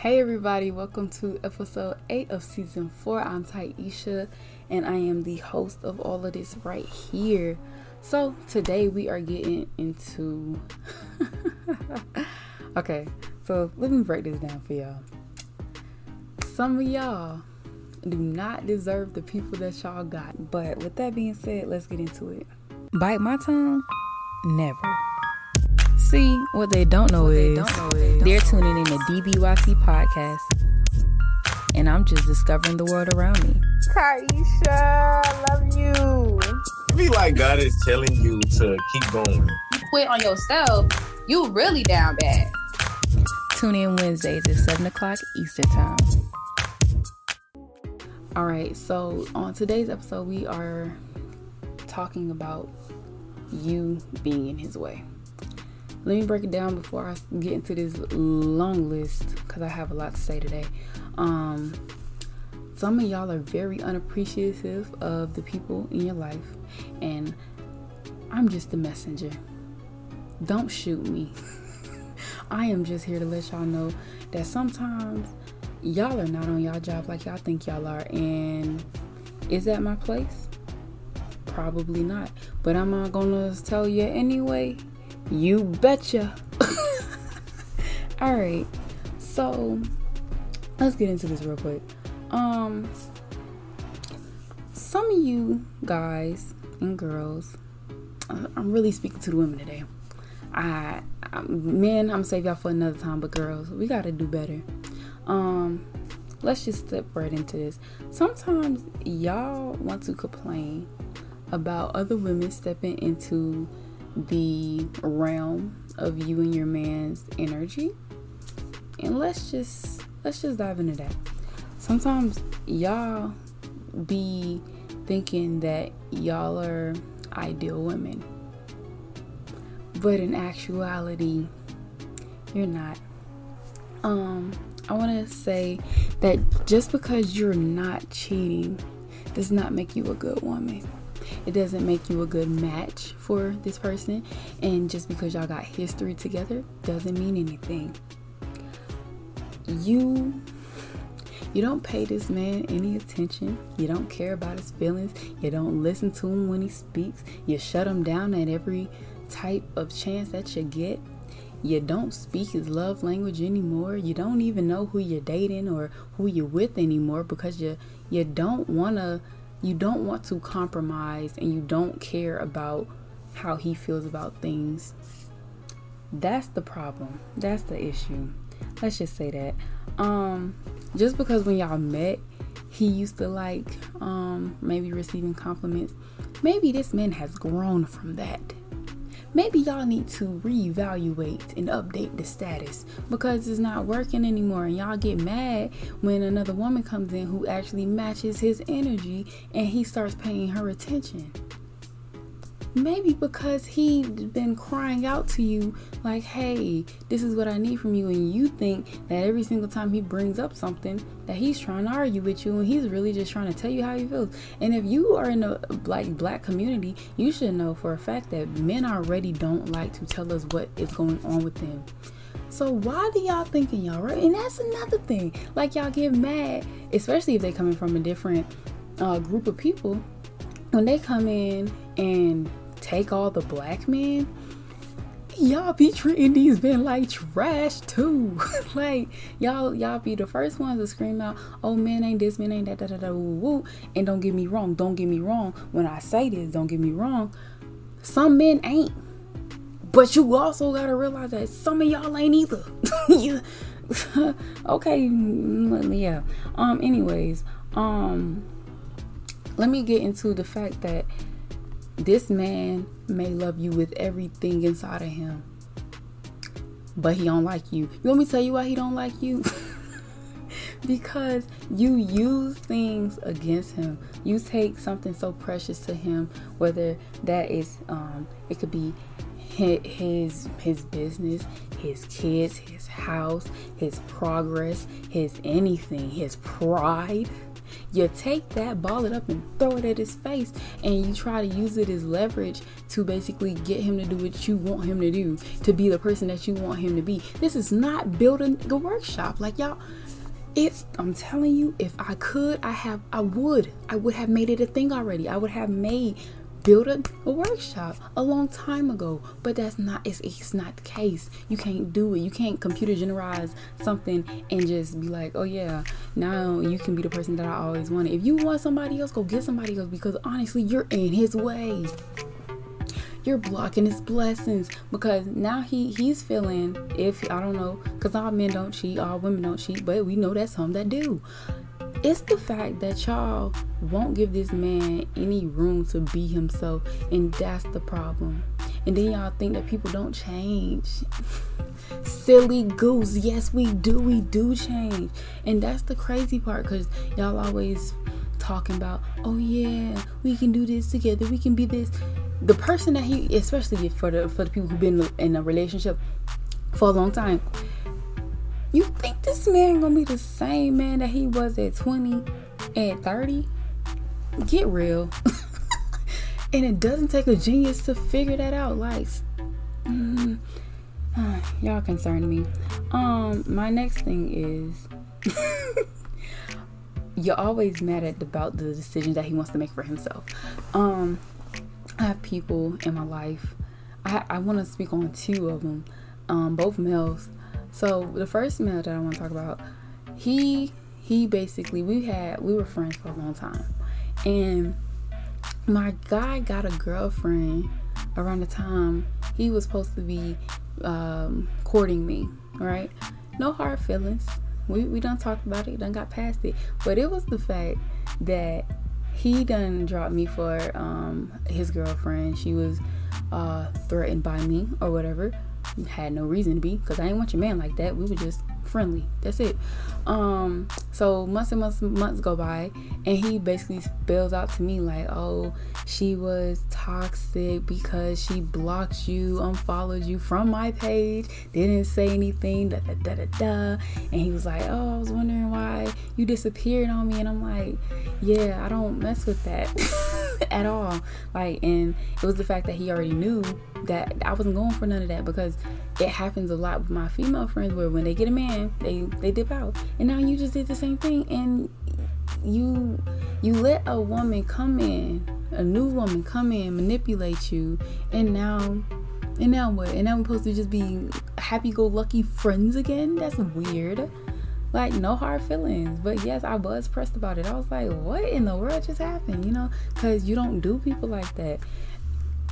Hey everybody, welcome to episode 8 of season 4. I'm Taisha and I am the host of all of this right here. So today we are getting into Okay, so let me break this down for y'all. Some of y'all do not deserve the people that y'all got. But with that being said, let's get into it. Bite my tongue? Never. See, what they don't know, is, they don't know is they're tuning in to DBYT podcast. And I'm just discovering the world around me. Taisha, I love you. I feel like God is telling you to keep going. You quit on yourself, you really down bad. Tune in Wednesdays at 7 o'clock Eastern Time. All right, so on today's episode, we are talking about you being in his way let me break it down before I get into this long list because I have a lot to say today. Um, some of y'all are very unappreciative of the people in your life, and I'm just the messenger. Don't shoot me. I am just here to let y'all know that sometimes y'all are not on y'all job like y'all think y'all are, and is that my place? Probably not. But I'm not gonna tell you anyway you betcha. All right. So, let's get into this real quick. Um some of you guys and girls, I'm really speaking to the women today. I, I men, I'm gonna save y'all for another time, but girls, we gotta do better. Um, let's just step right into this. Sometimes y'all want to complain about other women stepping into the realm of you and your man's energy. And let's just let's just dive into that. Sometimes y'all be thinking that y'all are ideal women. But in actuality, you're not. Um, I want to say that just because you're not cheating does not make you a good woman. It doesn't make you a good match for this person. And just because y'all got history together doesn't mean anything. You you don't pay this man any attention. You don't care about his feelings. You don't listen to him when he speaks. You shut him down at every type of chance that you get. You don't speak his love language anymore. You don't even know who you're dating or who you're with anymore because you you don't want to you don't want to compromise and you don't care about how he feels about things. That's the problem. That's the issue. Let's just say that. Um just because when y'all met, he used to like um maybe receiving compliments, maybe this man has grown from that maybe y'all need to reevaluate and update the status because it's not working anymore. And y'all get mad when another woman comes in who actually matches his energy and he starts paying her attention maybe because he's been crying out to you like hey this is what i need from you and you think that every single time he brings up something that he's trying to argue with you and he's really just trying to tell you how he feels and if you are in a like black community you should know for a fact that men already don't like to tell us what is going on with them so why do y'all thinking y'all right? And that's another thing. Like y'all get mad, especially if they coming from a different uh, group of people. When they come in and take all the black men, y'all be treating these men like trash too. like y'all y'all be the first ones to scream out, "Oh, men ain't this, men ain't that, da da da woo woo." And don't get me wrong, don't get me wrong. When I say this, don't get me wrong. Some men ain't, but you also gotta realize that some of y'all ain't either. okay, mm, yeah. Um. Anyways, um. Let me get into the fact that this man may love you with everything inside of him, but he don't like you. You want me to tell you why he don't like you? because you use things against him. You take something so precious to him, whether that is um, it could be his his business, his kids, his house, his progress, his anything, his pride You take that, ball it up, and throw it at his face, and you try to use it as leverage to basically get him to do what you want him to do, to be the person that you want him to be. This is not building the workshop. Like, y'all, if I'm telling you, if I could, I have, I would, I would have made it a thing already. I would have made build a, a, workshop a long time ago but that's not it's, it's not the case you can't do it you can't computer generalize something and just be like oh yeah now you can be the person that i always wanted. If you want somebody else go get somebody else because honestly you're in his way. You're blocking his blessings because now he he's feeling if i don't know because all men don't cheat all women don't cheat but we know that some that do. It's the fact that y'all won't give this man any room to be himself, and that's the problem. And then y'all think that people don't change. Silly goose. Yes, we do. We do change. And that's the crazy part because y'all always talking about, oh yeah, we can do this together. We can be this. The person that he, especially for the for the people who've been in a relationship for a long time, you think this man gonna be the same man that he was at 20 and 30? Get real. and it doesn't take a genius to figure that out. Like, mm, uh, y'all concern me. Um, my next thing is you're always mad at about the decisions that he wants to make for himself. Um, I have people in my life. I I want to speak on two of them, um, both males so the first male that I want to talk about, he he basically we had we were friends for a long time, and my guy got a girlfriend around the time he was supposed to be um, courting me. Right? No hard feelings. We we done talked about it. Done got past it. But it was the fact that he done dropped me for um, his girlfriend. She was uh, threatened by me or whatever had no reason to be because I ain't want your man like that. We were just friendly. That's it. Um, so months and months months go by and he basically spells out to me like, oh, she was toxic because she blocked you, unfollowed you from my page, didn't say anything, da da da da da. And he was like, Oh, I was wondering why you disappeared on me and I'm like, Yeah, I don't mess with that at all. Like and it was the fact that he already knew that I wasn't going for none of that because it happens a lot with my female friends where when they get a man, they they dip out. And now you just did the same thing and you you let a woman come in, a new woman come in, manipulate you, and now and now what? And now we're supposed to just be happy go lucky friends again? That's weird. Like no hard feelings. But yes, I was pressed about it. I was like, what in the world just happened? You know, because you don't do people like that.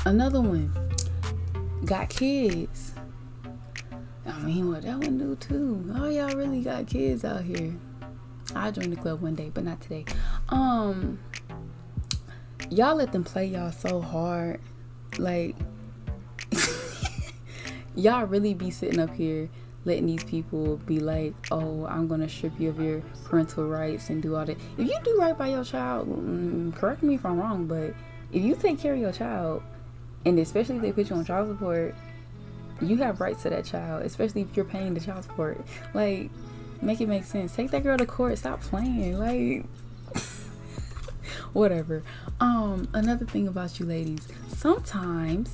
Another one got kids. I mean, what that one do too? Oh, y'all really got kids out here. I join the club one day, but not today. Um, y'all let them play y'all so hard, like y'all really be sitting up here letting these people be like, "Oh, I'm gonna strip you of your parental rights and do all that." If you do right by your child, mm, correct me if I'm wrong, but if you take care of your child, and especially if they put you on child support, you have rights to that child, especially if you're paying the child support. Like, make it make sense. Take that girl to court. Stop playing. Like, whatever. Um, another thing about you ladies, sometimes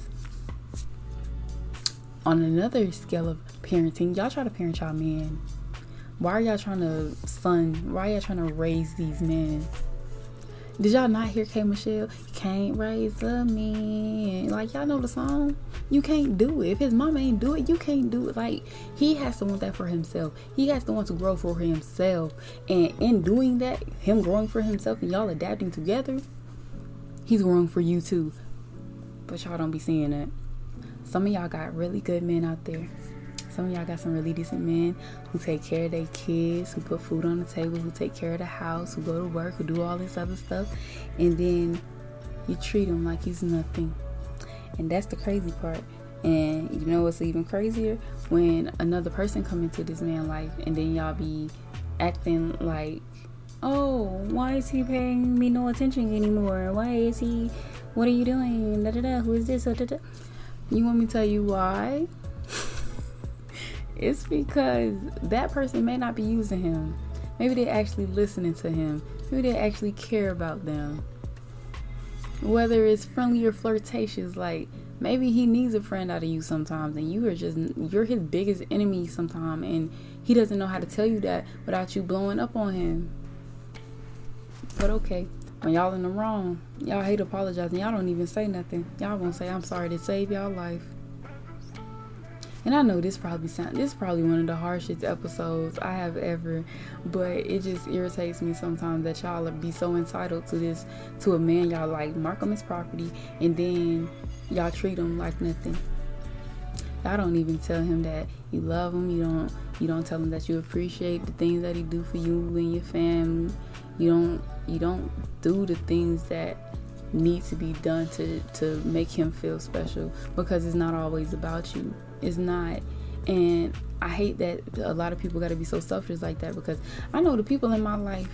on another scale of parenting, y'all try to parent y'all men. Why are y'all trying to son? Why are y'all trying to raise these men? Did y'all not hear K Michelle? Can't raise a man. Like y'all know the song. You can't do it. If his mama ain't do it, you can't do it. Like he has to want that for himself. He has to want to grow for himself. And in doing that, him growing for himself and y'all adapting together, he's growing for you too. But y'all don't be seeing that. Some of y'all got really good men out there. Some of y'all got some really decent men who take care of their kids, who put food on the table, who take care of the house, who go to work, who do all this other stuff, and then you treat him like he's nothing. And that's the crazy part. And you know what's even crazier? When another person come into this man's life and then y'all be acting like, oh, why is he paying me no attention anymore? Why is he, what are you doing? Da da da, who is this? Da, da, da. You want me to tell you why? it's because that person may not be using him. Maybe they're actually listening to him. Maybe they actually care about them. Whether it's friendly or flirtatious, like maybe he needs a friend out of you sometimes, and you are just you're his biggest enemy sometimes, and he doesn't know how to tell you that without you blowing up on him. But okay, when y'all in the wrong, y'all hate apologizing. Y'all don't even say nothing. Y'all won't say I'm sorry to save y'all life. And I know this probably sound this is probably one of the harshest episodes I have ever, but it just irritates me sometimes that y'all be so entitled to this to a man y'all like mark him his property and then y'all treat him like nothing. Y'all don't even tell him that you love him. You don't you don't tell him that you appreciate the things that he do for you and your family. You don't you don't do the things that need to be done to to make him feel special because it's not always about you. It's not. And I hate that a lot of people got to be so selfish like that because I know the people in my life,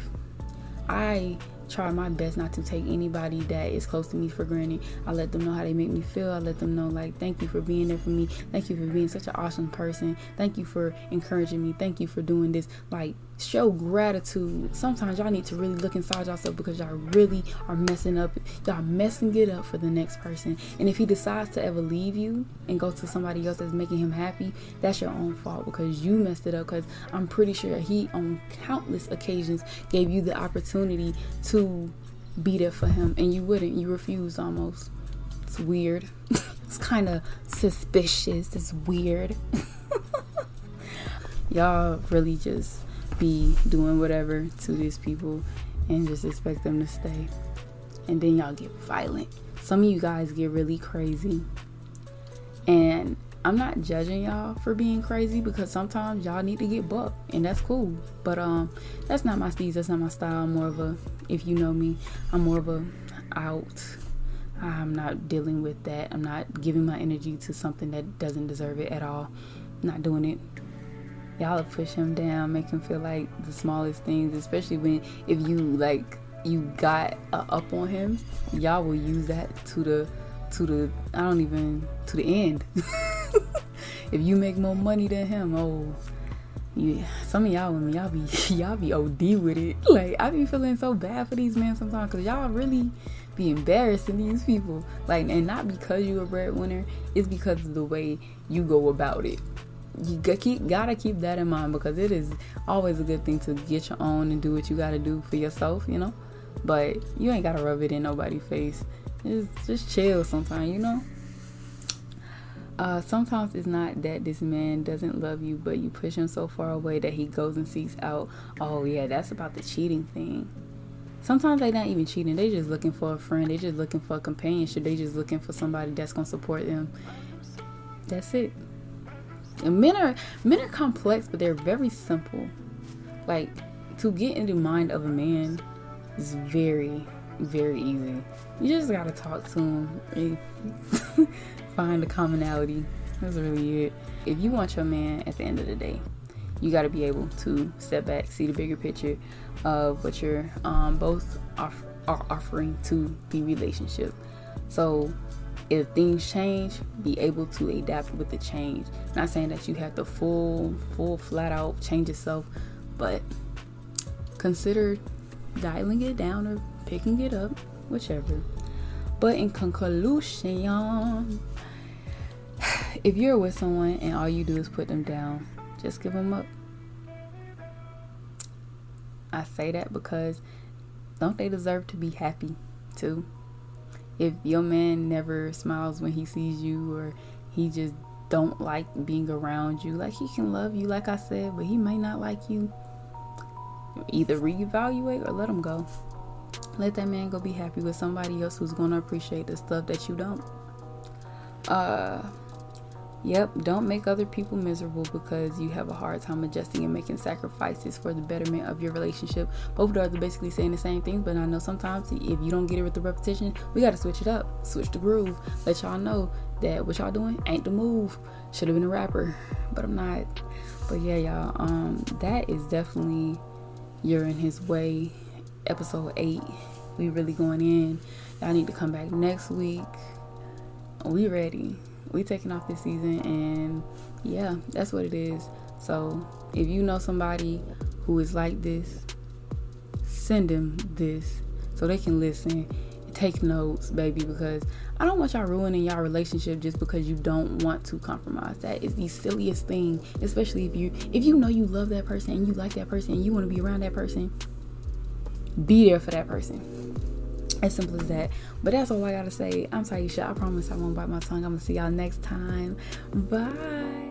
I try my best not to take anybody that is close to me for granted. I let them know how they make me feel. I let them know, like, thank you for being there for me. Thank you for being such an awesome person. Thank you for encouraging me. Thank you for doing this. Like, show gratitude. Sometimes y'all need to really look inside yourself because y'all really are messing up. Y'all messing it up for the next person. And if he decides to ever leave you and go to somebody else that's making him happy, that's your own fault because you messed it up. Because I'm pretty sure he, on countless occasions, gave you the opportunity to be there for him and you wouldn't. You refuse almost. It's weird. it's kind of suspicious. It's weird. y'all really just be doing whatever to these people and just expect them to stay. And then y'all get violent. Some of you guys get really crazy. And I'm not judging y'all for being crazy because sometimes y'all need to get bucked and that's cool. But um that's not my steez, that's not my style. I'm more of a if you know me, I'm more of a out. I'm not dealing with that. I'm not giving my energy to something that doesn't deserve it at all. I'm not doing it y'all push him down, make him feel like the smallest things, especially when if you like you got up on him, y'all will use that to the to the I don't even to the end. if you make more money than him, oh yeah, some of y'all women, y'all be y'all be OD with it. Like I be feeling so bad for these men sometimes because y'all really be embarrassing these people. Like and not because you a breadwinner, it's because of the way you go about it you keep gotta keep that in mind because it is always a good thing to get your own and do what you gotta do for yourself, you know. But you ain't gotta rub it in nobody's face. Just just chill sometimes, you know. Uh, sometimes it's not that this man doesn't love you, but you push him so far away that he goes and seeks out. Oh yeah, that's about the cheating thing. Sometimes they're not even cheating; They're just looking for a friend. They're just looking for a companionship. They're just looking for somebody that's gonna support them. That's it. And men are men are complex, but they're very simple. Like to get in the mind of a man is very, very easy. You just gotta talk to him find the commonality. That's really it. If you want your man at the end of the day, you got to be able to step back, see the bigger picture of what you're um, both off- are offering to the relationship. So if things change, be able to adapt with the change. Not saying that you have to full, full, flat out change yourself, but consider dialing it down or picking it up, whichever. But in conclusion, if you're with someone and all you do is put them down, just give them up. I say that because don't they deserve to be happy too? if your man never smiles when he sees you or he just don't like being around you like he can love you like i said but he may not like you either reevaluate or let him go let that man go be happy with somebody else who's going to appreciate the stuff that you don't uh Yep, don't make other people miserable because you have a hard time adjusting and making sacrifices for the betterment of your relationship. Both of are basically saying the same thing, but I know sometimes if you don't get it with the repetition, we got to switch it up, switch the groove, let y'all know that what y'all doing ain't the move. Should have been a rapper, but I'm not. But yeah, y'all, um, that is definitely You're in His Way, episode 8. We really going in. Y'all need to come back next week. We ready we taking off this season and yeah that's what it is so if you know somebody who is like this, send them this so they can listen take notes, baby, because I don't want y'all ruining y'all relationship just because you don't want to compromise. That is the silliest thing, especially if you if you know you love that person and you like that person and you want to be around that person. Be there for that person. As simple as that. But that's all I gotta say. I'm Taisha. I promise I won't bite my tongue. I'm gonna see y'all next time. Bye.